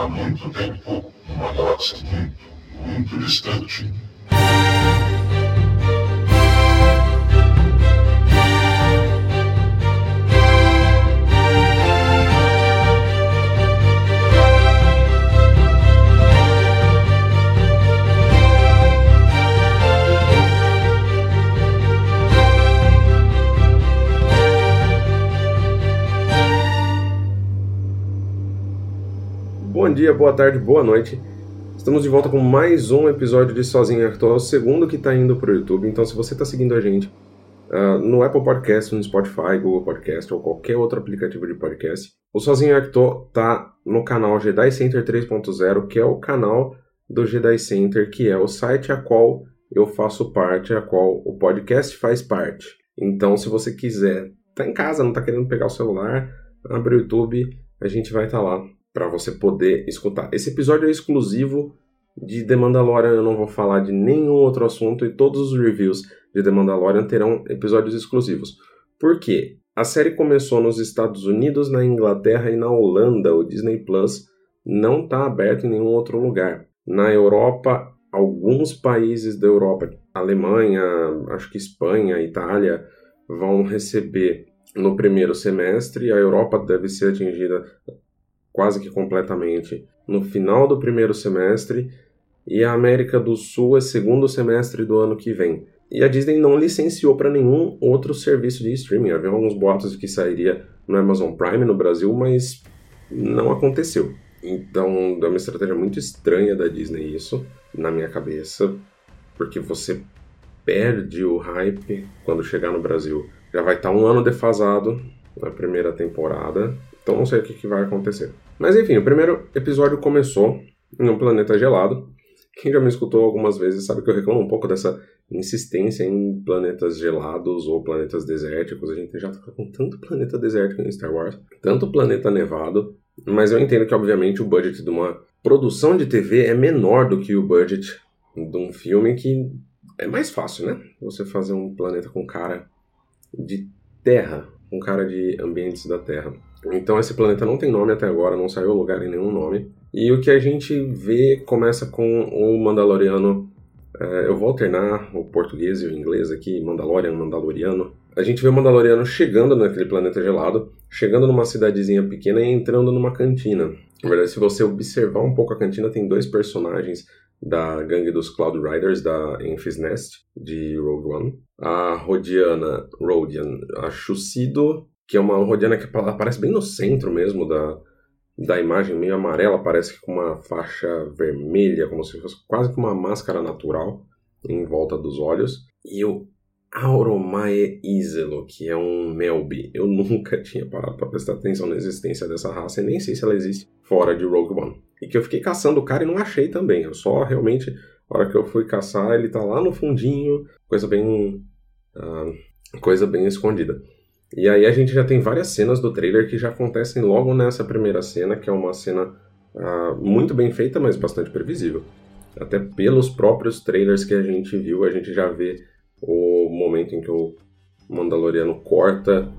há muito tempo, uma galáxia muito, muito distante. Bom dia, boa tarde, boa noite. Estamos de volta com mais um episódio de Sozinho Actual, o segundo que está indo para o YouTube. Então, se você está seguindo a gente uh, no Apple Podcast, no Spotify, Google Podcast ou qualquer outro aplicativo de podcast, o Sozinho Actual está no canal Jedi Center 3.0, que é o canal do Jedi Center, que é o site a qual eu faço parte, a qual o podcast faz parte. Então, se você quiser, tá em casa, não tá querendo pegar o celular, abre o YouTube, a gente vai estar tá lá para você poder escutar. Esse episódio é exclusivo de The Mandalorian, eu não vou falar de nenhum outro assunto e todos os reviews de The Mandalorian terão episódios exclusivos. Por quê? A série começou nos Estados Unidos, na Inglaterra e na Holanda. O Disney Plus não está aberto em nenhum outro lugar. Na Europa, alguns países da Europa, Alemanha, acho que Espanha, Itália, vão receber no primeiro semestre. A Europa deve ser atingida quase que completamente no final do primeiro semestre e a América do Sul é segundo semestre do ano que vem. E a Disney não licenciou para nenhum outro serviço de streaming. Havia alguns boatos de que sairia no Amazon Prime no Brasil, mas não aconteceu. Então é uma estratégia muito estranha da Disney isso, na minha cabeça, porque você perde o hype quando chegar no Brasil. Já vai estar tá um ano defasado na primeira temporada, então não sei o que, que vai acontecer. Mas enfim, o primeiro episódio começou em um planeta gelado. Quem já me escutou algumas vezes sabe que eu reclamo um pouco dessa insistência em planetas gelados ou planetas desérticos. A gente já tá com tanto planeta desértico em Star Wars, tanto planeta nevado, mas eu entendo que, obviamente, o budget de uma produção de TV é menor do que o budget de um filme que é mais fácil, né? Você fazer um planeta com cara de terra, com cara de ambientes da Terra. Então esse planeta não tem nome até agora, não saiu lugar em nenhum nome. E o que a gente vê começa com o Mandaloriano. É, eu vou alternar o português e o inglês aqui, Mandalorian, Mandaloriano. A gente vê o Mandaloriano chegando naquele planeta gelado, chegando numa cidadezinha pequena e entrando numa cantina. Na verdade, se você observar um pouco a cantina, tem dois personagens da gangue dos Cloud Riders da Enfys Nest, de Rogue One. A Rodiana, Rodian, a Chucido que é uma rodiana que aparece bem no centro mesmo da, da imagem, meio amarela, parece com uma faixa vermelha, como se fosse quase que uma máscara natural em volta dos olhos. E o Auromae Iselo, que é um Melby. Eu nunca tinha parado para prestar atenção na existência dessa raça e nem sei se ela existe fora de Rogue One. E que eu fiquei caçando o cara e não achei também. Eu só realmente, na hora que eu fui caçar, ele tá lá no fundinho, coisa bem. Uh, coisa bem escondida. E aí a gente já tem várias cenas do trailer que já acontecem logo nessa primeira cena, que é uma cena uh, muito bem feita, mas bastante previsível. Até pelos próprios trailers que a gente viu, a gente já vê o momento em que o Mandaloriano corta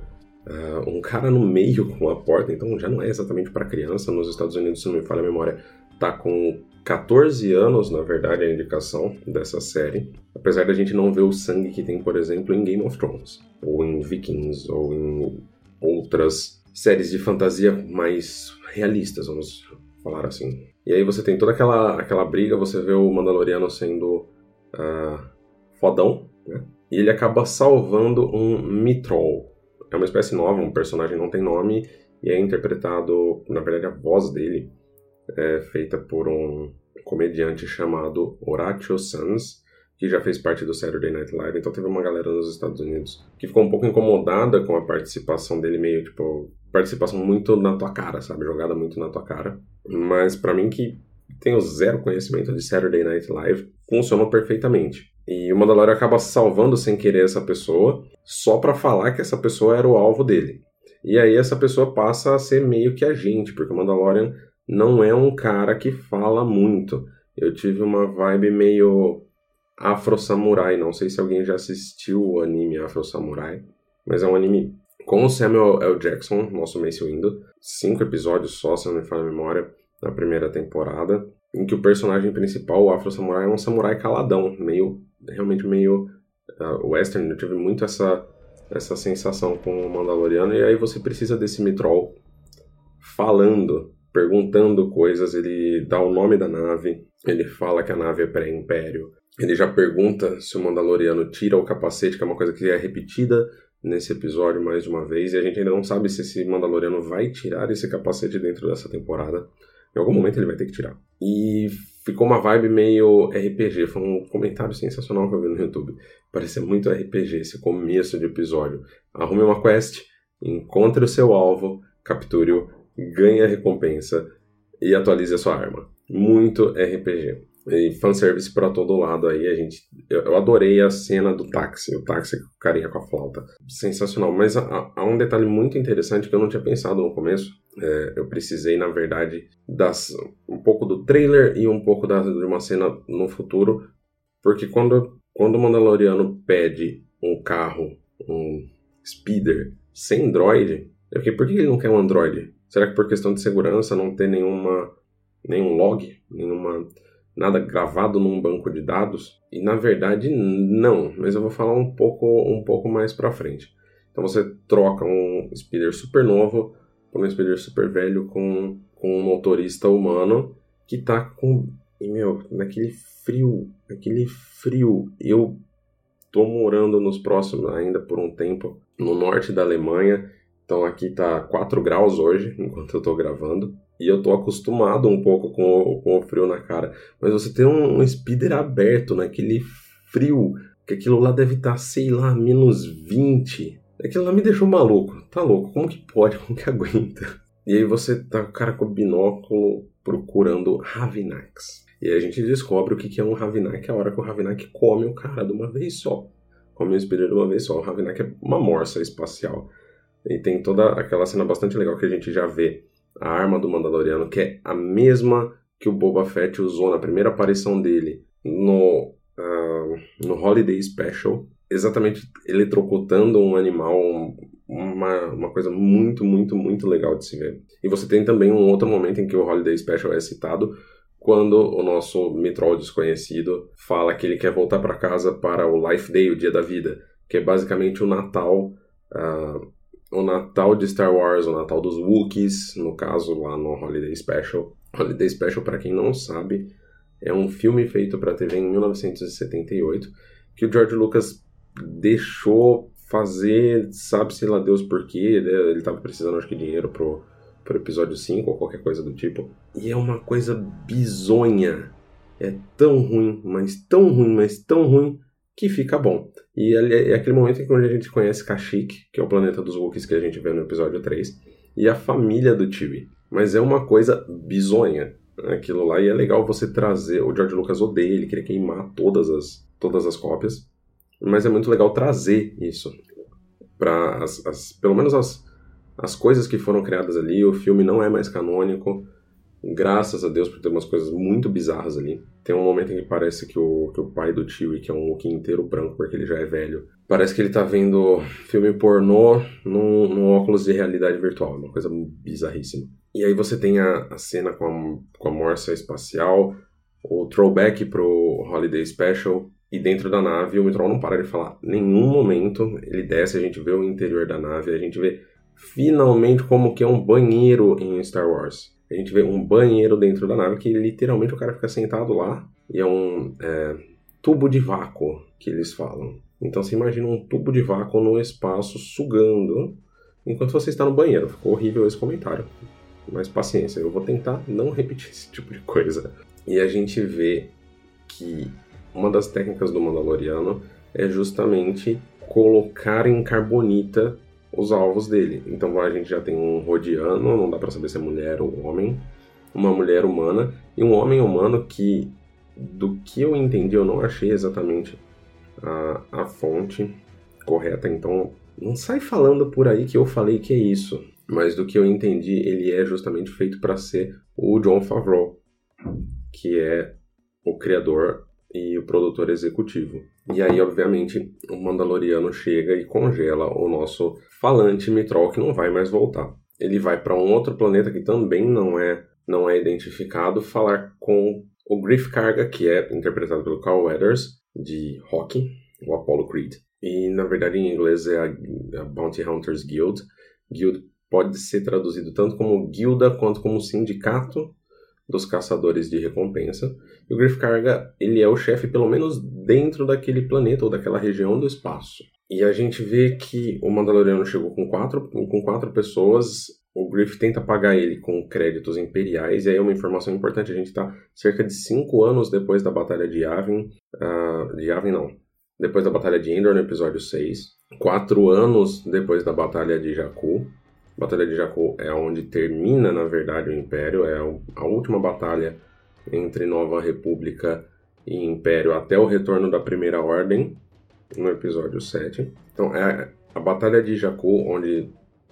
uh, um cara no meio com a porta, então já não é exatamente para criança. Nos Estados Unidos, se não me falha a memória, tá com 14 anos, na verdade, a indicação dessa série. Apesar da gente não ver o sangue que tem, por exemplo, em Game of Thrones, ou em Vikings, ou em outras séries de fantasia mais realistas, vamos falar assim. E aí você tem toda aquela, aquela briga, você vê o Mandaloriano sendo uh, fodão, né? E ele acaba salvando um Mitrol. É uma espécie nova, um personagem não tem nome, e é interpretado, na verdade, a voz dele é feita por um comediante chamado Horatio Sanz, que já fez parte do Saturday Night Live, então teve uma galera nos Estados Unidos que ficou um pouco incomodada com a participação dele, meio tipo, participação muito na tua cara, sabe? Jogada muito na tua cara. Mas para mim, que tenho zero conhecimento de Saturday Night Live, funcionou perfeitamente. E o Mandalorian acaba salvando sem querer essa pessoa, só para falar que essa pessoa era o alvo dele. E aí essa pessoa passa a ser meio que a gente, porque o Mandalorian não é um cara que fala muito. Eu tive uma vibe meio Afro Samurai. Não sei se alguém já assistiu o anime Afro Samurai, mas é um anime com o Samuel L. Jackson, nosso Mace Windu. Cinco episódios só, se não me falha a memória. na primeira temporada, em que o personagem principal, o Afro Samurai, é um samurai caladão, meio, realmente meio uh, western. Eu tive muito essa, essa sensação com o Mandaloriano, e aí você precisa desse Mitrol falando, perguntando coisas, ele dá o nome da nave, ele fala que a nave é pré-império, ele já pergunta se o Mandaloriano tira o capacete, que é uma coisa que é repetida nesse episódio mais uma vez, e a gente ainda não sabe se esse Mandaloriano vai tirar esse capacete dentro dessa temporada. Em algum momento ele vai ter que tirar. E ficou uma vibe meio RPG. Foi um comentário sensacional que eu vi no YouTube. Parecia muito RPG esse começo de episódio. Arrume uma quest, encontre o seu alvo, capture-o, ganhe a recompensa e atualize a sua arma. Muito RPG. E fanservice para todo lado aí, a gente. Eu, adorei a cena do táxi, o táxi com carinha com a flauta. Sensacional. Mas há, há, um detalhe muito interessante que eu não tinha pensado no começo. É, eu precisei, na verdade, das, um pouco do trailer e um pouco da, de uma cena no futuro. Porque quando, quando o Mandaloriano pede um carro, um speeder, sem droid, eu fiquei, por que ele não quer um android? Será que por questão de segurança não ter nenhuma, nenhum log, nenhuma nada gravado num banco de dados? E na verdade não, mas eu vou falar um pouco um pouco mais para frente. Então você troca um speeder super novo por um speeder super velho com, com um motorista humano que tá com e meu, naquele frio, aquele frio. Eu tô morando nos próximos ainda por um tempo no norte da Alemanha. Então aqui tá 4 graus hoje, enquanto eu tô gravando. E eu tô acostumado um pouco com o, com o frio na cara. Mas você tem um, um speeder aberto naquele frio, que aquilo lá deve estar, tá, sei lá, menos 20. Aquilo lá me deixou maluco. Tá louco? Como que pode? Como que aguenta? E aí você tá com o cara com binóculo procurando Ravinax. E aí a gente descobre o que é um Ravinak a hora que o Ravinak come o cara de uma vez só. Come o speeder de uma vez só. O Ravinak é uma morsa espacial. E tem toda aquela cena bastante legal que a gente já vê a arma do Mandaloriano, que é a mesma que o Boba Fett usou na primeira aparição dele no, uh, no Holiday Special, exatamente eletrocutando um animal, um, uma, uma coisa muito, muito, muito legal de se ver. E você tem também um outro momento em que o Holiday Special é citado, quando o nosso Mitrol desconhecido fala que ele quer voltar para casa para o Life Day, o Dia da Vida, que é basicamente o Natal uh, o Natal de Star Wars, o Natal dos Wookiees, no caso lá no Holiday Special. Holiday Special, para quem não sabe, é um filme feito para TV em 1978 que o George Lucas deixou fazer, sabe-se lá Deus por quê, né? ele estava precisando acho que dinheiro pro, pro episódio 5 ou qualquer coisa do tipo. E é uma coisa bizonha. É tão ruim, mas tão ruim, mas tão ruim que fica bom. E é aquele momento em que a gente conhece Kashyyyk, que é o planeta dos Wookiees que a gente vê no episódio 3, e a família do Chewie. Mas é uma coisa bizonha aquilo lá, e é legal você trazer. O George Lucas odeia, ele queria queimar todas as, todas as cópias, mas é muito legal trazer isso para pelo menos as, as coisas que foram criadas ali. O filme não é mais canônico, graças a Deus por ter umas coisas muito bizarras ali. Tem um momento em que parece que o, que o pai do Chewie, que é um Wookiee inteiro branco, porque ele já é velho, parece que ele tá vendo filme pornô num, num óculos de realidade virtual. Uma coisa bizarríssima. E aí você tem a, a cena com a, com a morsa espacial, o throwback pro Holiday Special, e dentro da nave o Mitron não para de falar. Nenhum momento ele desce, a gente vê o interior da nave, a gente vê finalmente como que é um banheiro em Star Wars a gente vê um banheiro dentro da nave que literalmente o cara fica sentado lá e é um é, tubo de vácuo que eles falam. Então você imagina um tubo de vácuo no espaço sugando enquanto você está no banheiro. Ficou horrível esse comentário. Mas paciência, eu vou tentar não repetir esse tipo de coisa. E a gente vê que uma das técnicas do Mandaloriano é justamente colocar em carbonita os alvos dele. Então a gente já tem um rodiano, não dá para saber se é mulher ou homem, uma mulher humana e um homem humano que, do que eu entendi, eu não achei exatamente a, a fonte correta. Então não sai falando por aí que eu falei que é isso, mas do que eu entendi, ele é justamente feito para ser o John Favreau, que é o criador e o produtor executivo. E aí, obviamente, o Mandaloriano chega e congela o nosso falante Mitrol, que não vai mais voltar. Ele vai para um outro planeta que também não é não é identificado, falar com o Griff Karga, que é interpretado pelo Carl Weathers, de Rocky, o Apollo Creed. E, na verdade, em inglês é a Bounty Hunters Guild. Guild pode ser traduzido tanto como guilda quanto como sindicato dos caçadores de recompensa. E o Griff Karga, ele é o chefe, pelo menos dentro daquele planeta ou daquela região do espaço. E a gente vê que o Mandaloriano chegou com quatro, com quatro pessoas. O Griff tenta pagar ele com créditos imperiais. E aí, uma informação importante: a gente está cerca de cinco anos depois da Batalha de Yavin. Uh, de Yavin, não. Depois da Batalha de Endor, no episódio 6. Quatro anos depois da Batalha de Jakku. Batalha de Jakku é onde termina, na verdade, o Império, é a última batalha entre Nova República e Império até o retorno da Primeira Ordem, no episódio 7. Então, é a Batalha de Jakku, onde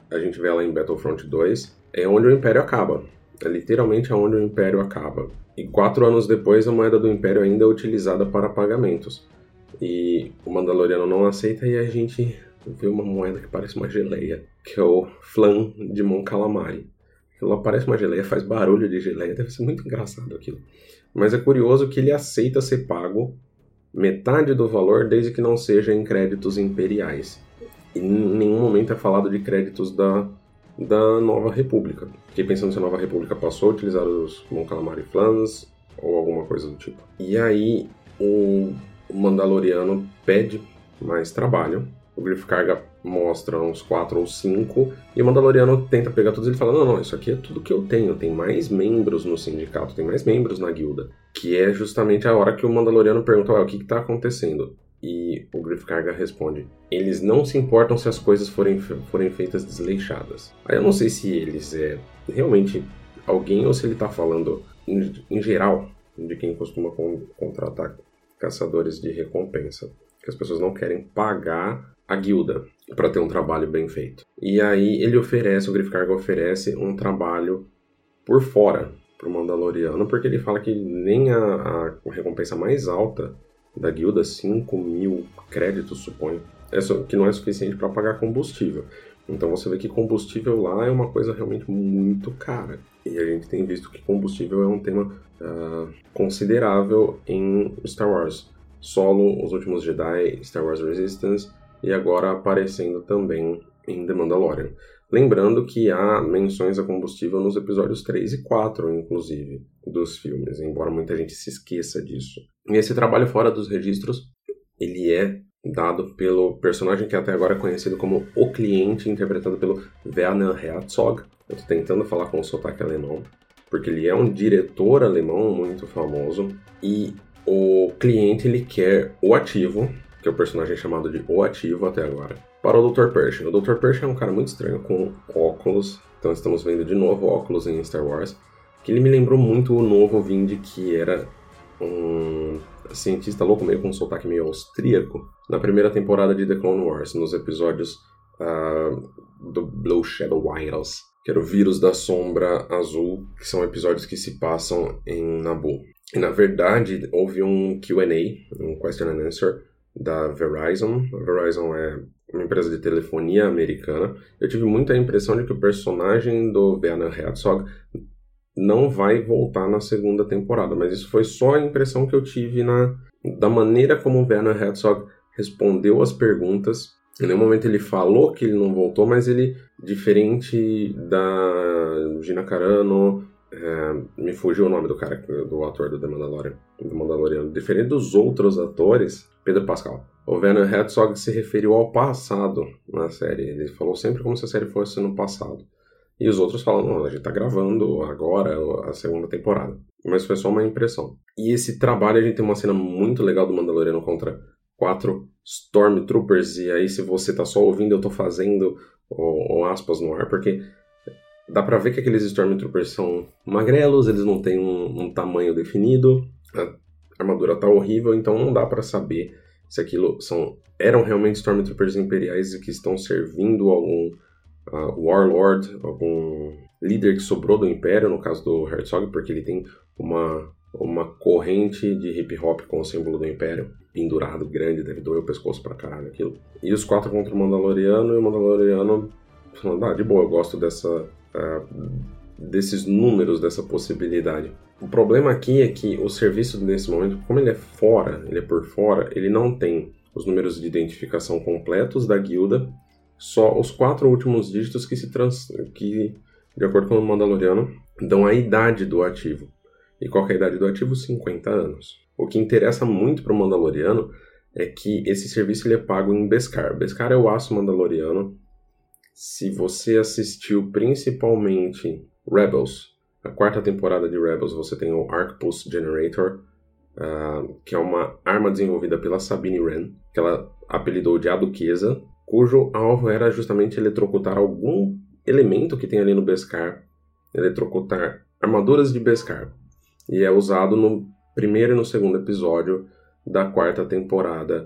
a gente vê ela em Battlefront 2, é onde o Império acaba. É literalmente onde o Império acaba. E quatro anos depois, a moeda do Império ainda é utilizada para pagamentos. E o Mandaloriano não aceita e a gente vê uma moeda que parece uma geleia, que é o flan de Mon Calamari. Ela parece uma geleia, faz barulho de geleia, deve ser muito engraçado aquilo. Mas é curioso que ele aceita ser pago metade do valor desde que não seja em créditos imperiais. E em nenhum momento é falado de créditos da, da Nova República. Fiquei pensando se a Nova República passou a utilizar os Mon Calamari Flans ou alguma coisa do tipo. E aí o Mandaloriano pede mais trabalho o Griff Carga mostra uns 4 ou 5, e o Mandaloriano tenta pegar todos e ele fala: Não, não, isso aqui é tudo que eu tenho. Tem mais membros no sindicato, tem mais membros na guilda. Que é justamente a hora que o Mandaloriano pergunta: Ué, o que está acontecendo? E o Griff Carga responde: Eles não se importam se as coisas forem, forem feitas desleixadas. Aí eu não sei se eles é realmente alguém ou se ele está falando em, em, geral de quem costuma con contratar caçadores de recompensa. Que as pessoas não querem pagar a guilda para ter um trabalho bem feito. E aí ele oferece, o Griff Carga oferece um trabalho por fora pro Mandaloriano, porque ele fala que nem a, a recompensa mais alta da guilda, 5 mil créditos, suponho, é que não é suficiente para pagar combustível. Então você vê que combustível lá é uma coisa realmente muito cara. E a gente tem visto que combustível é um tema uh, considerável em Star Wars. Solo, Os Últimos Jedi, Star Wars Resistance e agora aparecendo também em The Mandalorian. Lembrando que há menções a combustível nos episódios 3 e 4, inclusive, dos filmes, embora muita gente se esqueça disso. E esse trabalho fora dos registros, ele é dado pelo personagem que até agora é conhecido como O Cliente, interpretado pelo Werner Herzog. Eu tô tentando falar com o sotaque alemão, porque ele é um diretor alemão muito famoso, e o cliente ele quer o ativo que é o personagem chamado de O Ativo até agora, para o Dr. Pershing. O Dr. Pershing é um cara muito estranho, com óculos, então estamos vendo de novo óculos em Star Wars, que ele me lembrou muito o novo Vind, que era um cientista louco, meio com um sotaque meio austríaco, na primeira temporada de The Clone Wars, nos episódios uh, do Blue Shadow Wireless, que era o vírus da sombra azul, que são episódios que se passam em Naboo. E na verdade, houve um QA, um Question and Answer, da Verizon. A Verizon é uma empresa de telefonia americana. Eu tive muita impressão de que o personagem do Werner Herzog não vai voltar na segunda temporada, mas isso foi só a impressão que eu tive na da maneira como o Werner Herzog respondeu as perguntas. Em nenhum momento ele falou que ele não voltou, mas ele, diferente da Gina Carano, é, me fugiu o nome do cara, do ator do The Mandalorian, do Mandaloriano. Diferente dos outros atores, Pedro Pascal. O Werner Herzog se referiu ao passado na série. Ele falou sempre como se a série fosse no passado. E os outros falam, não, a gente tá gravando agora a segunda temporada. Mas foi só uma impressão. E esse trabalho, a gente tem uma cena muito legal do Mandaloriano contra quatro Stormtroopers. E aí, se você tá só ouvindo, eu tô fazendo o, o aspas no ar, porque dá pra ver que aqueles Stormtroopers são magrelos, eles não têm um, um tamanho definido, a armadura tá horrível, então não dá para saber se aquilo são eram realmente Stormtroopers imperiais que estão servindo algum uh, warlord, algum líder que sobrou do Império, no caso do Herzog, porque ele tem uma, uma corrente de hip hop com o símbolo do Império, pendurado, grande, deve doer o pescoço pra caralho aquilo. E os quatro contra o Mandaloriano, e o Mandaloriano falando, ah, de boa, eu gosto dessa desses números, dessa possibilidade. O problema aqui é que o serviço nesse momento, como ele é fora, ele é por fora, ele não tem os números de identificação completos da guilda, só os quatro últimos dígitos que se trans, que de acordo com o Mandaloriano dão a idade do ativo. E qual é a idade do ativo? 50 anos. O que interessa muito para o Mandaloriano é que esse serviço ele é pago em Beskar. Beskar é o aço Mandaloriano. Se você assistiu principalmente Rebels, a quarta temporada de Rebels, você tem o Arc Pulse Generator, uh, que é uma arma desenvolvida pela Sabine Wren, que ela apelidou de A Duquesa, cujo alvo era justamente eletrocutar algum elemento que tem ali no Beskar, eletrocutar armaduras de Beskar. E é usado no primeiro e no segundo episódio da quarta temporada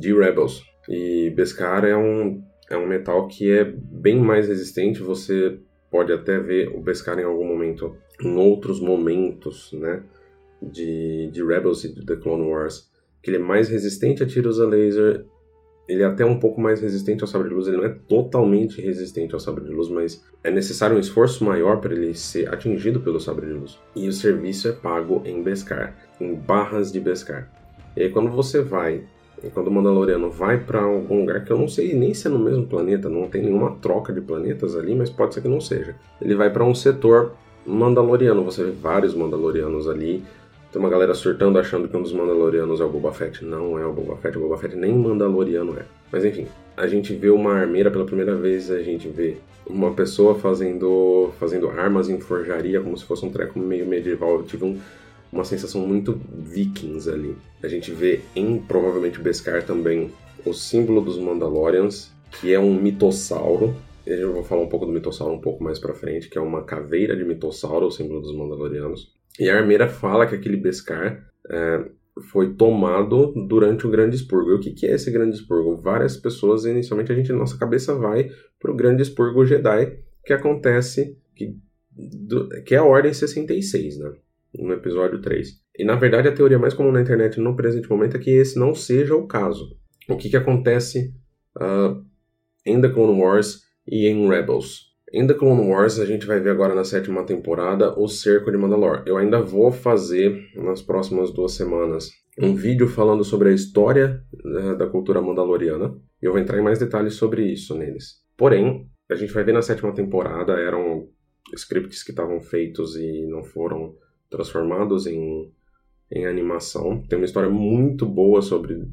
de Rebels. E Beskar é um, é um metal que é bem mais resistente, você pode até ver o Beskar em algum momento, em outros momentos, né, de, de Rebels e de The Clone Wars, que ele é mais resistente a tiros a laser ele é até um pouco mais resistente ao sabre de luz, ele não é totalmente resistente ao sabre de luz, mas é necessário um esforço maior para ele ser atingido pelo sabre de luz. E o serviço é pago em Beskar, em barras de Beskar. E aí quando você vai, quando o Mandaloriano vai para algum lugar que eu não sei nem se é no mesmo planeta, não tem nenhuma troca de planetas ali, mas pode ser que não seja. Ele vai para um setor Mandaloriano, você vê vários Mandalorianos ali, tem uma galera surtando achando que um dos Mandalorianos é o Boba Fett. Não é o Boba Fett, o Boba Fett nem Mandaloriano é. Mas enfim, a gente vê uma armeira pela primeira vez, a gente vê uma pessoa fazendo, fazendo armas em forjaria, como se fosse um treco meio medieval. Eu tive um, uma sensação muito vikings ali. A gente vê em provavelmente Beskar também o símbolo dos Mandalorians, que é um mitossauro. Eu vou falar um pouco do mitossauro um pouco mais pra frente, que é uma caveira de mitossauro, o símbolo dos Mandalorianos. E a armeira fala que aquele Beskar é, foi tomado durante o Grande Expurgo. E o que, que é esse Grande Expurgo? Várias pessoas, inicialmente, a gente, nossa cabeça vai para o Grande Expurgo Jedi, que acontece, que, do, que é a Ordem 66, né? No episódio 3. E na verdade a teoria mais comum na internet no presente momento é que esse não seja o caso. O que, que acontece uh, em The Clone Wars e em Rebels? Em The Clone Wars, a gente vai ver agora na sétima temporada o Cerco de Mandalore. Eu ainda vou fazer, nas próximas duas semanas, um vídeo falando sobre a história né, da cultura mandaloriana. E eu vou entrar em mais detalhes sobre isso neles. Porém, a gente vai ver na sétima temporada, eram scripts que estavam feitos e não foram transformados em, em animação. Tem uma história muito boa sobre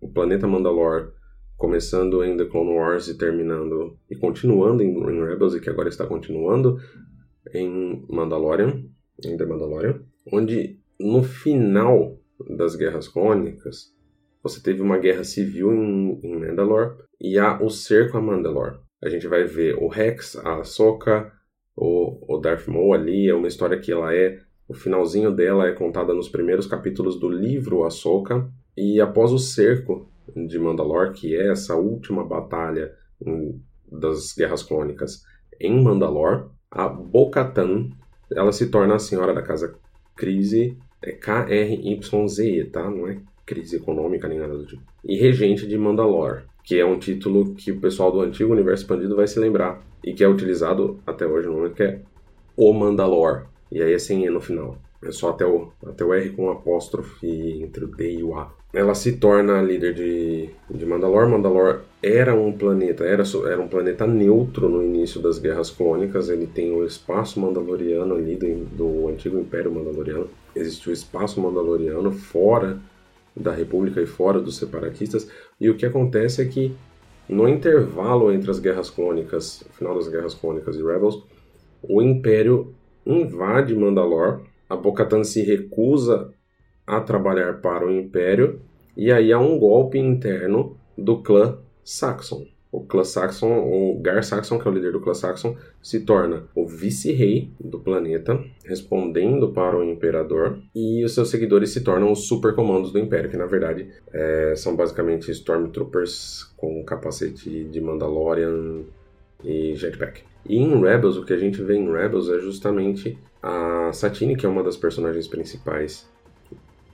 o planeta Mandalore começando em The Clone Wars e terminando e continuando em, em Rebels e que agora está continuando em Mandalorian, em The Mandalorian, onde no final das Guerras Clônicas você teve uma guerra civil em, em e há o cerco a Mandalore. A gente vai ver o Rex, a Ahsoka, o, o Darth Maul ali, é uma história que ela é o finalzinho dela é contada nos primeiros capítulos do livro Ahsoka e após o cerco de Mandalore, que é essa última batalha das Guerras Clônicas em Mandalore, a Bo-Katan, ela se torna a senhora da casa Crise, é K-R-Y-Z, tá? Não é crise econômica nem nada do tipo. E regente de Mandalore, que é um título que o pessoal do antigo universo expandido vai se lembrar e que é utilizado até hoje no momento que é o Mandalore. E aí é sem E no final. É só até o, até o R com apóstrofe entre o D e o A. Ela se torna líder de, de Mandalor. Mandalor era um planeta, era, era um planeta neutro no início das Guerras Clônicas. Ele tem o espaço mandaloriano ali do, do antigo Império Mandaloriano. Existe o espaço mandaloriano fora da República e fora dos separatistas. E o que acontece é que no intervalo entre as Guerras Clônicas, final das Guerras Clônicas e Rebels, o Império invade Mandalor a Bocatan se recusa a trabalhar para o Império e aí há um golpe interno do clã Saxon. O clã Saxon, o Gar Saxon, que é o líder do clã Saxon, se torna o vice-rei do planeta, respondendo para o imperador, e os seus seguidores se tornam os supercomandos do império, que na verdade é, são basicamente Stormtroopers com capacete de Mandalorian e jetpack. E em Rebels, o que a gente vê em Rebels é justamente a Satine, que é uma das personagens principais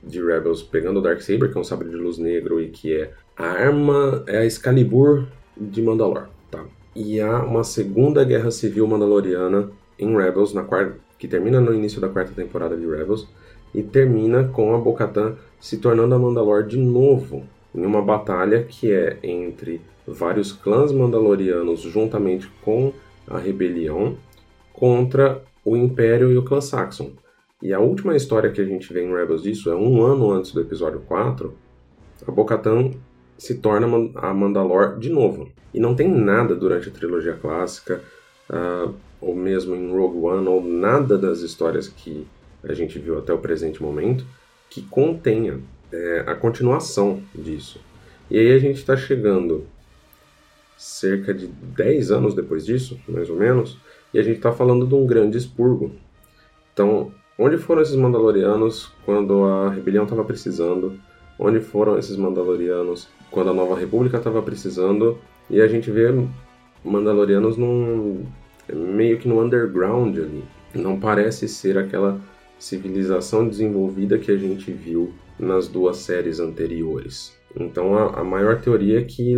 de Rebels, pegando o Darksaber, que é um sabre de luz negro e que é a arma, é a Excalibur de Mandalor, tá? E há uma segunda guerra civil mandaloriana em Rebels, na quarta, que termina no início da quarta temporada de Rebels, e termina com a Bo-Katan se tornando a Mandalor de novo, em uma batalha que é entre vários clãs mandalorianos juntamente com a rebelião contra o Império e o clã Saxon. E a última história que a gente vê em Rebels disso é um ano antes do episódio 4, a Bo-Katan se torna a Mandalor de novo. E não tem nada durante a trilogia clássica, uh, ou mesmo em Rogue One, ou nada das histórias que a gente viu até o presente momento, que contenha é, a continuação disso. E aí a gente está chegando cerca de 10 anos depois disso, mais ou menos, e a gente está falando de um grande expurgo. Então, onde foram esses Mandalorianos quando a rebelião estava precisando? Onde foram esses Mandalorianos quando a Nova República estava precisando? E a gente vê Mandalorianos num meio que no underground ali. Não parece ser aquela civilização desenvolvida que a gente viu nas duas séries anteriores. Então a, a maior teoria é que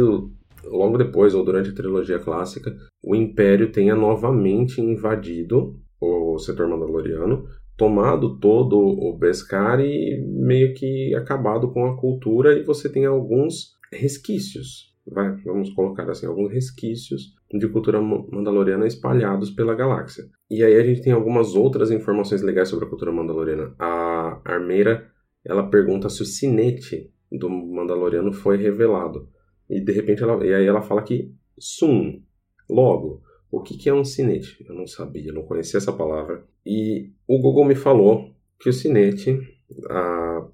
logo depois, ou durante a trilogia clássica, o Império tenha novamente invadido o setor mandaloriano, tomado todo o Beskar e meio que acabado com a cultura, e você tem alguns resquícios, vai, vamos colocar assim, alguns resquícios de cultura mandaloriana espalhados pela galáxia. E aí a gente tem algumas outras informações legais sobre a cultura mandaloriana. A Armeira, ela pergunta se o sinete do Mandaloriano foi revelado. E de repente ela, e aí ela fala que Sun, logo, o que, que é um sinete? Eu não sabia, não conhecia essa palavra. E o Google me falou que o sinete, a,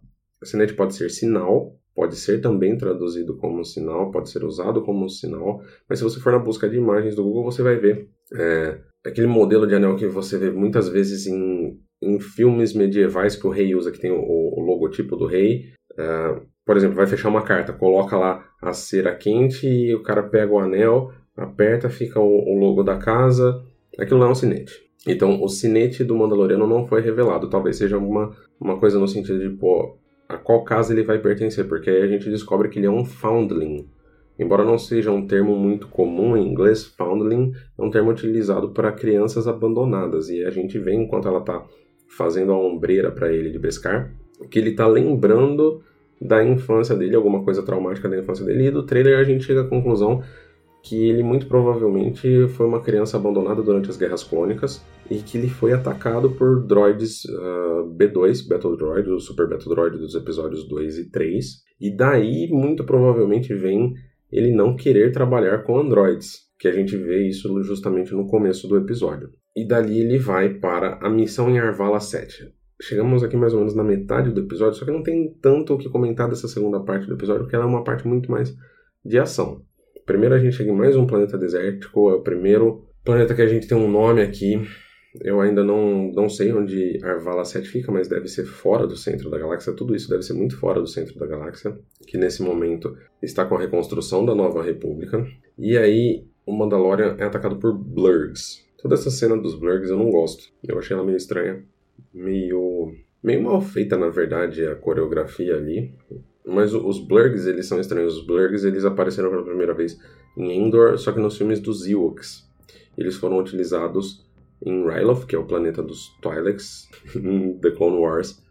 o sinete pode ser sinal, pode ser também traduzido como sinal, pode ser usado como sinal, mas se você for na busca de imagens do Google, você vai ver é, aquele modelo de anel que você vê muitas vezes em, em filmes medievais que o rei usa, que tem o, o logotipo do rei. É, por exemplo, vai fechar uma carta, coloca lá a cera quente e o cara pega o anel, aperta, fica o, o logo da casa. Aquilo lá é um sinete. Então, o sinete do Mandaloriano não foi revelado. Talvez seja uma, uma coisa no sentido de, pô, a qual casa ele vai pertencer, porque aí a gente descobre que ele é um foundling. Embora não seja um termo muito comum em inglês, foundling é um termo utilizado para crianças abandonadas. E a gente vê, enquanto ela está fazendo a ombreira para ele de Beskar, que ele está lembrando da infância dele, alguma coisa traumática da infância dele, e do trailer a gente chega à conclusão que ele muito provavelmente foi uma criança abandonada durante as Guerras Clônicas e que ele foi atacado por droids uh, B2, Battle Droid, o Super Battle Droid dos episódios 2 e 3, e daí muito provavelmente vem ele não querer trabalhar com androids, que a gente vê isso justamente no começo do episódio. E dali ele vai para a missão em Arvala 7 chegamos aqui mais ou menos na metade do episódio, só que não tem tanto o que comentar dessa segunda parte do episódio, porque ela é uma parte muito mais de ação. Primeiro a gente chega em mais um planeta desértico, é o primeiro planeta que a gente tem um nome aqui. Eu ainda não, não sei onde Arvala 7 fica, mas deve ser fora do centro da galáxia. Tudo isso deve ser muito fora do centro da galáxia, que nesse momento está com a reconstrução da Nova República. E aí o Mandalorian é atacado por Blurgs. Toda essa cena dos Blurgs eu não gosto. Eu achei ela meio estranha meio meio mal feita na verdade a coreografia ali. Mas os blurgs eles são estranhos. Os blurgs eles apareceram pela primeira vez em Endor só que nos filmes dos Ewoks. Eles foram utilizados em Ryloth que é o planeta dos Twi'leks em The Clone Wars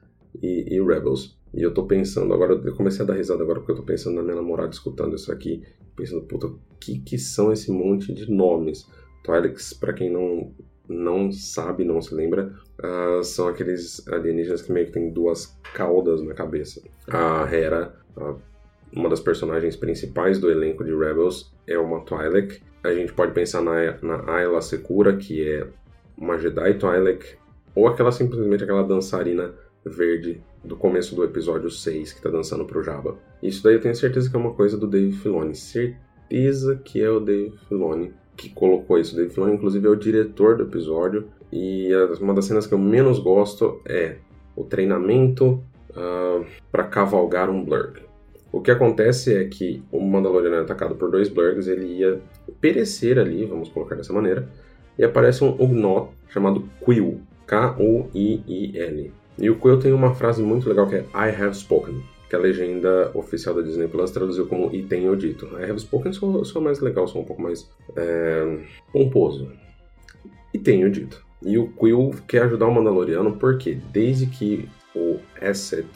e, e, Rebels. E eu tô pensando agora eu comecei a dar risada agora porque eu tô pensando na minha namorada escutando isso aqui pensando puta o que que são esse monte de nomes? Twi'leks para quem não não sabe, não se lembra, uh, são aqueles alienígenas que meio que tem duas caudas na cabeça. A Hera, uma das personagens principais do elenco de Rebels, é uma Twi'lek. A gente pode pensar na, na Ayla Secura, que é uma Jedi Twi'lek, ou aquela simplesmente aquela dançarina verde do começo do episódio 6 que tá dançando pro Jabba. Isso daí eu tenho certeza que é uma coisa do Dave Filoni. Certeza que é o Dave Filoni que colocou isso. Dave Filoni, inclusive, é o diretor do episódio. E uma das cenas que eu menos gosto é o treinamento uh, ah, para cavalgar um Blurg. O que acontece é que o Mandaloriano é atacado por dois Blurgs, ele ia perecer ali, vamos colocar dessa maneira, e aparece um Ugnaught chamado Quill, K-U-I-I-L. E o Quill tem uma frase muito legal que é I have spoken que a legenda oficial da Disney Plus traduziu como E Tenho Dito. I Have Spoken sou, sou mais legal, sou um pouco mais é, pomposo. E Tenho Dito. E o Quill quer ajudar o Mandaloriano porque desde que o Asset,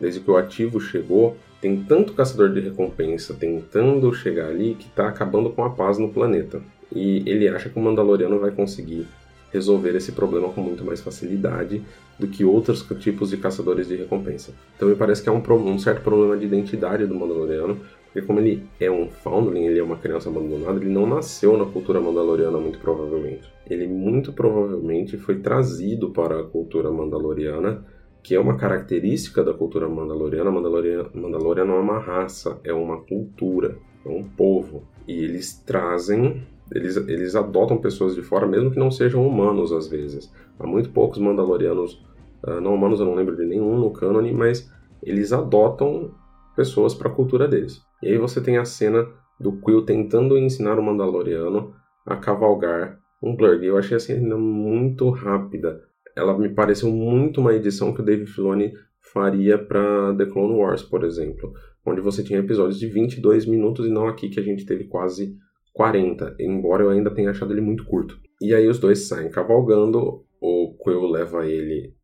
desde que o ativo chegou, tem tanto caçador de recompensa tentando chegar ali que tá acabando com a paz no planeta. E ele acha que o Mandaloriano vai conseguir resolver esse problema com muito mais facilidade do que outros tipos de caçadores de recompensa. Então me parece que é um, um certo problema de identidade do Mandaloriano, porque como ele é um foundling, ele é uma criança abandonada, ele não nasceu na cultura mandaloriana muito provavelmente. Ele muito provavelmente foi trazido para a cultura mandaloriana, que é uma característica da cultura mandaloriana. Mandaloriana, Mandalorian não é uma raça, é uma cultura, é um povo. E eles trazem eles, eles adotam pessoas de fora, mesmo que não sejam humanos às vezes. Há muito poucos Mandalorianos uh, não humanos, eu não lembro de nenhum no cânone, mas eles adotam pessoas para a cultura deles. E aí você tem a cena do Quill tentando ensinar o Mandaloriano a cavalgar um Blurg. Eu achei cena muito rápida. Ela me pareceu muito uma edição que o Dave Filoni faria para The Clone Wars, por exemplo, onde você tinha episódios de 22 minutos e não aqui que a gente teve quase 40, embora eu ainda tenha achado ele muito curto. E aí os dois saem cavalgando, o Quill leva ele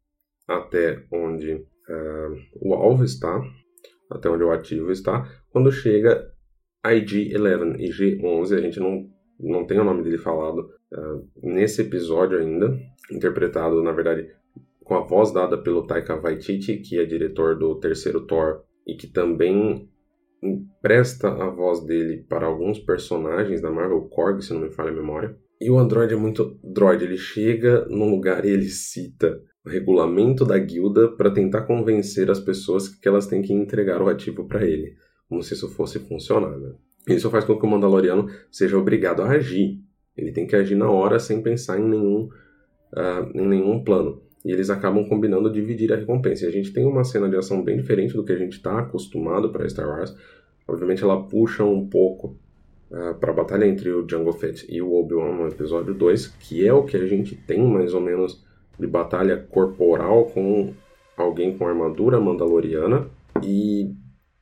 até onde uh, o alvo está, até onde o ativo está. Quando chega IG-11 e G11, a gente não, não tem o nome dele falado uh, nesse episódio ainda, interpretado, na verdade, com a voz dada pelo Taika Waititi, que é diretor do terceiro Thor e que também empresta a voz dele para alguns personagens da Marvel, Korg, se não me falha a memória. E o Android é muito droid, ele chega num lugar e ele cita o regulamento da guilda para tentar convencer as pessoas que elas têm que entregar o ativo para ele, como se isso fosse funcionar. Né? Isso faz com que o Mandaloriano seja obrigado a agir. Ele tem que agir na hora sem pensar em nenhum, uh, em nenhum plano. E eles acabam combinando dividir a recompensa. E a gente tem uma cena de ação bem diferente do que a gente está acostumado para Star Wars. Obviamente ela puxa um pouco uh, ah, para a batalha entre o Jungle Fett e o Obi-Wan no episódio 2, que é o que a gente tem mais ou menos de batalha corporal com alguém com armadura mandaloriana. E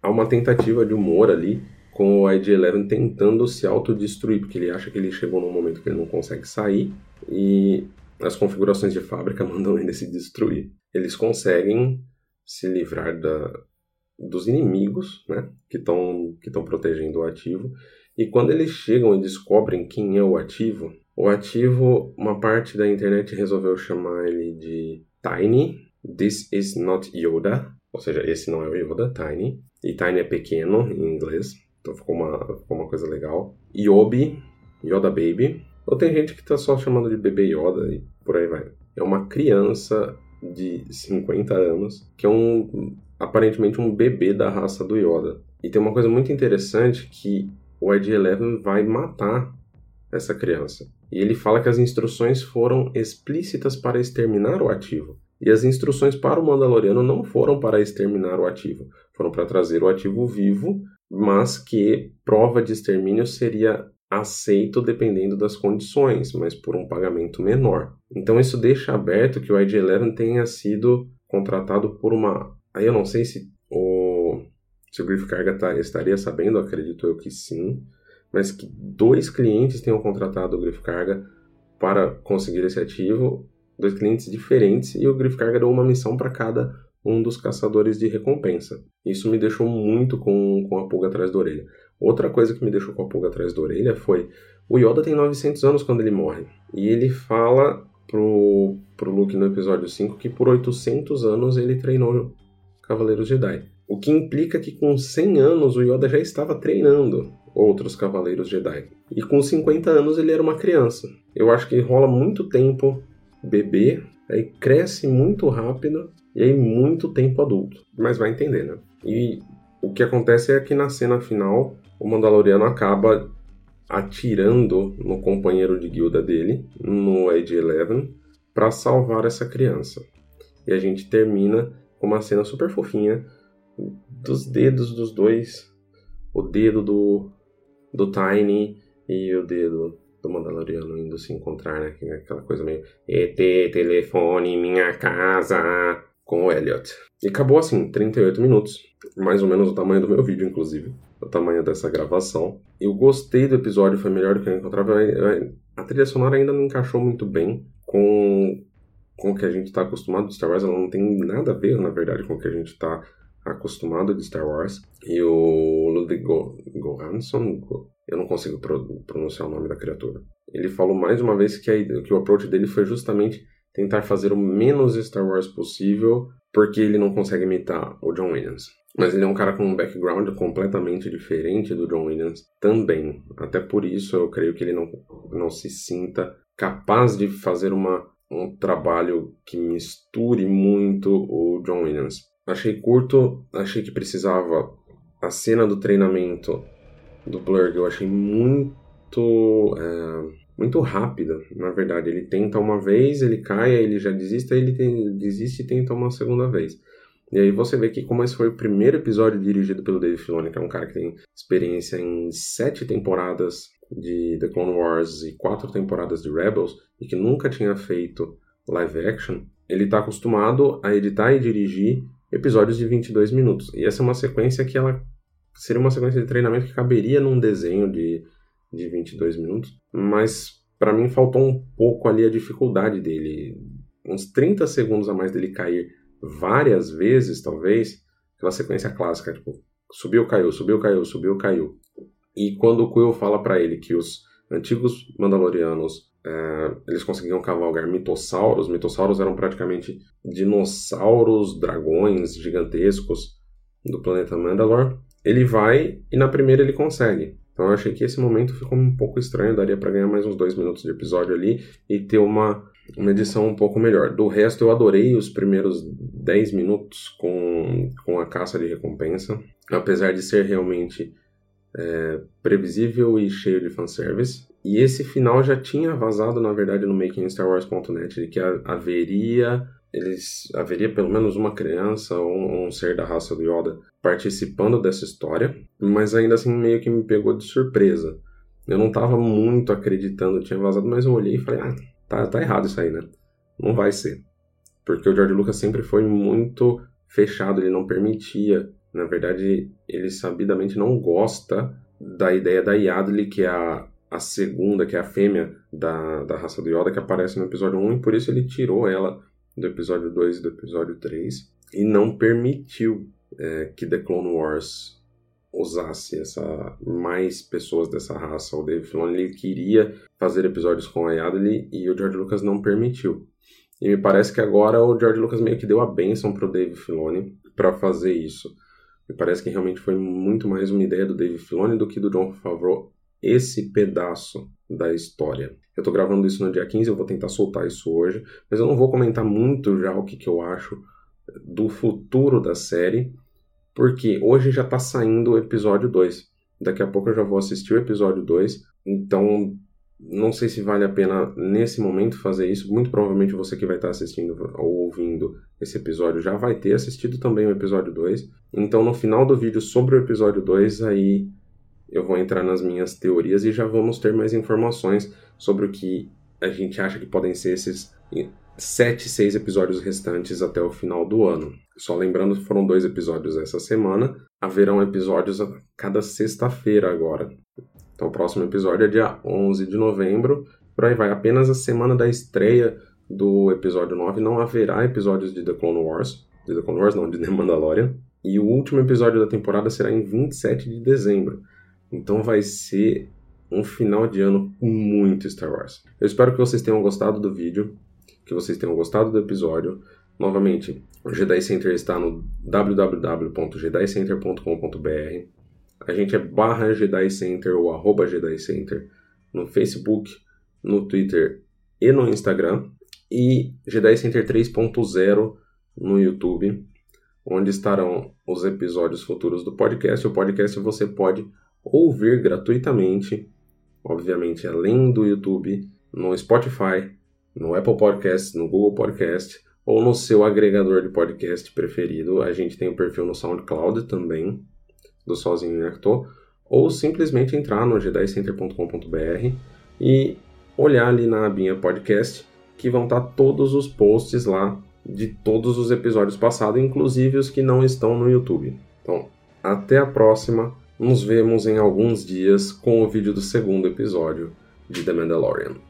há uma tentativa de humor ali com o IG-11 tentando se autodestruir, porque ele acha que ele chegou num momento que ele não consegue sair. E as configurações de fábrica mandam ele se destruir. Eles conseguem se livrar da, dos inimigos né, que estão que protegendo o ativo. E quando eles chegam e descobrem quem é o ativo, o ativo, uma parte da internet resolveu chamar ele de Tiny. This is not Yoda. Ou seja, esse não é o Yoda, Tiny. E Tiny é pequeno em inglês. Então ficou uma, ficou uma coisa legal. Yobi, Yoda Baby. Ou tem gente que tá só chamando de bebê Yoda e por aí vai. É uma criança de 50 anos que é um aparentemente um bebê da raça do Yoda. E tem uma coisa muito interessante que o ID-11 vai matar essa criança. E ele fala que as instruções foram explícitas para exterminar o ativo. E as instruções para o Mandaloriano não foram para exterminar o ativo, foram para trazer o ativo vivo, mas que prova de extermínio seria aceito dependendo das condições, mas por um pagamento menor. Então isso deixa aberto que o IG-11 tenha sido contratado por uma... Aí eu não sei se o, se o Griff Carga tá, estaria sabendo, acredito eu que sim, mas que dois clientes tenham contratado o Griff Carga para conseguir esse ativo, dois clientes diferentes, e o Griff Carga deu uma missão para cada um dos caçadores de recompensa. Isso me deixou muito com, com a pulga atrás da orelha. Outra coisa que me deixou com a pulga atrás da orelha foi: o Yoda tem 900 anos quando ele morre. E ele fala pro, pro Luke no episódio 5 que por 800 anos ele treinou Cavaleiros Jedi. O que implica que com 100 anos o Yoda já estava treinando outros Cavaleiros Jedi. E com 50 anos ele era uma criança. Eu acho que rola muito tempo bebê, aí cresce muito rápido e aí muito tempo adulto. Mas vai entender, né? E o que acontece é que na cena final o Mandaloriano acaba atirando no companheiro de guilda dele, no Age Eleven, para salvar essa criança. E a gente termina com uma cena super fofinha dos dedos dos dois, o dedo do, do Tiny e o dedo do Mandaloriano indo se encontrar, né? Aquela coisa meio ET, telefone, minha casa, com o Elliot. E acabou assim, 38 minutos, mais ou menos o tamanho do meu vídeo, inclusive o tamanho dessa gravação. Eu gostei do episódio, foi melhor do que eu encontrava. A trilha sonora ainda não encaixou muito bem com, com o que a gente está acostumado de Star Wars. Ela não tem nada a ver, na verdade, com o que a gente está acostumado de Star Wars. E o Ludwig Goransson, eu não consigo pronunciar o nome da criatura. Ele falou mais uma vez que, a, que o approach dele foi justamente tentar fazer o menos Star Wars possível, porque ele não consegue imitar o John Williams. Mas ele é um cara com um background completamente diferente do John Williams também. Até por isso eu creio que ele não, não se sinta capaz de fazer uma, um trabalho que misture muito o John Williams. Achei curto, achei que precisava. A cena do treinamento do Blurg eu achei muito. É, muito rápida, na verdade. Ele tenta uma vez, ele cai, ele já desiste, ele tem, desiste e tenta uma segunda vez. E aí você vê que como esse foi o primeiro episódio dirigido pelo Dave Filoni, que é um cara que tem experiência em sete temporadas de The Clone Wars e quatro temporadas de Rebels, e que nunca tinha feito live action, ele está acostumado a editar e dirigir episódios de 22 minutos. E essa é uma sequência que ela seria uma sequência de treinamento que caberia num desenho de, de 22 minutos, mas para mim faltou um pouco ali a dificuldade dele. Uns 30 segundos a mais dele cair várias vezes, talvez, aquela sequência clássica, tipo, subiu, caiu, subiu, caiu, subiu, caiu. E quando o Quill fala para ele que os antigos Mandalorianos é, eles conseguiam cavalgar mitossauros. Mitossauros eram praticamente dinossauros, dragões gigantescos do planeta Mandalor. Ele vai e na primeira ele consegue. Então eu achei que esse momento ficou um pouco estranho, daria para ganhar mais uns dois minutos de episódio ali e ter uma, uma edição um pouco melhor. Do resto, eu adorei os primeiros 10 minutos com, com a caça de recompensa, apesar de ser realmente é, previsível e cheio de fanservice. E esse final já tinha vazado, na verdade, no makingstarwars.net, de que haveria eles haveria pelo menos uma criança ou um, um, ser da raça do Yoda participando dessa história, mas ainda assim meio que me pegou de surpresa. Eu não estava muito acreditando tinha vazado, mas eu olhei e falei, ah, tá, tá errado isso aí, né? Não vai ser. Porque o George Lucas sempre foi muito fechado, ele não permitia. Na verdade, ele sabidamente não gosta da ideia da Yadli, que é a a segunda, que é a fêmea da, da raça do Yoda, que aparece no episódio 1, e por isso ele tirou ela do episódio 2 e do episódio 3, e não permitiu é, que The Clone Wars usasse essa mais pessoas dessa raça. O Dave Filoni ele queria fazer episódios com a Yadley e o George Lucas não permitiu. E me parece que agora o George Lucas meio que deu a benção pro Dave Filoni para fazer isso. Me parece que realmente foi muito mais uma ideia do Dave Filoni do que do John Favreau esse pedaço da história. Eu tô gravando isso no dia 15, eu vou tentar soltar isso hoje, mas eu não vou comentar muito já o que, que eu acho do futuro da série, porque hoje já tá saindo o episódio 2. Daqui a pouco eu já vou assistir o episódio 2, então não sei se vale a pena nesse momento fazer isso. Muito provavelmente você que vai estar assistindo ou ouvindo esse episódio já vai ter assistido também o episódio 2. Então no final do vídeo sobre o episódio 2 aí eu vou entrar nas minhas teorias e já vamos ter mais informações sobre o que a gente acha que podem ser esses sete, seis episódios restantes até o final do ano. Só lembrando que foram dois episódios essa semana, haverão episódios a cada sexta-feira agora. Então o próximo episódio é dia 11 de novembro, por aí vai. Apenas a semana da estreia do episódio 9 não haverá episódios de The Clone Wars, de The Clone Wars não, de The Mandalorian. E o último episódio da temporada será em 27 de dezembro. Então vai ser um final de ano com muito Star Wars. Eu espero que vocês tenham gostado do vídeo, que vocês tenham gostado do episódio. Novamente, o Jedi Center está no www.jedicenter.com.br. A gente é barra Jedi Center ou arroba Jedi Center no Facebook, no Twitter e no Instagram. E Jedi Center 3.0 no YouTube, onde estarão os episódios futuros do podcast. O podcast você pode ouvir gratuitamente, obviamente além do YouTube, no Spotify, no Apple Podcast, no Google Podcast ou no seu agregador de podcast preferido. A gente tem o um perfil no SoundCloud também, do Sozinho em Actor, ou simplesmente entrar no gedicenter.com.br e olhar ali na abinha podcast, que vão estar todos os posts lá de todos os episódios passados, inclusive os que não estão no YouTube. Então, até a próxima nos vemos em alguns dias com o vídeo do segundo episódio de The Mandalorian.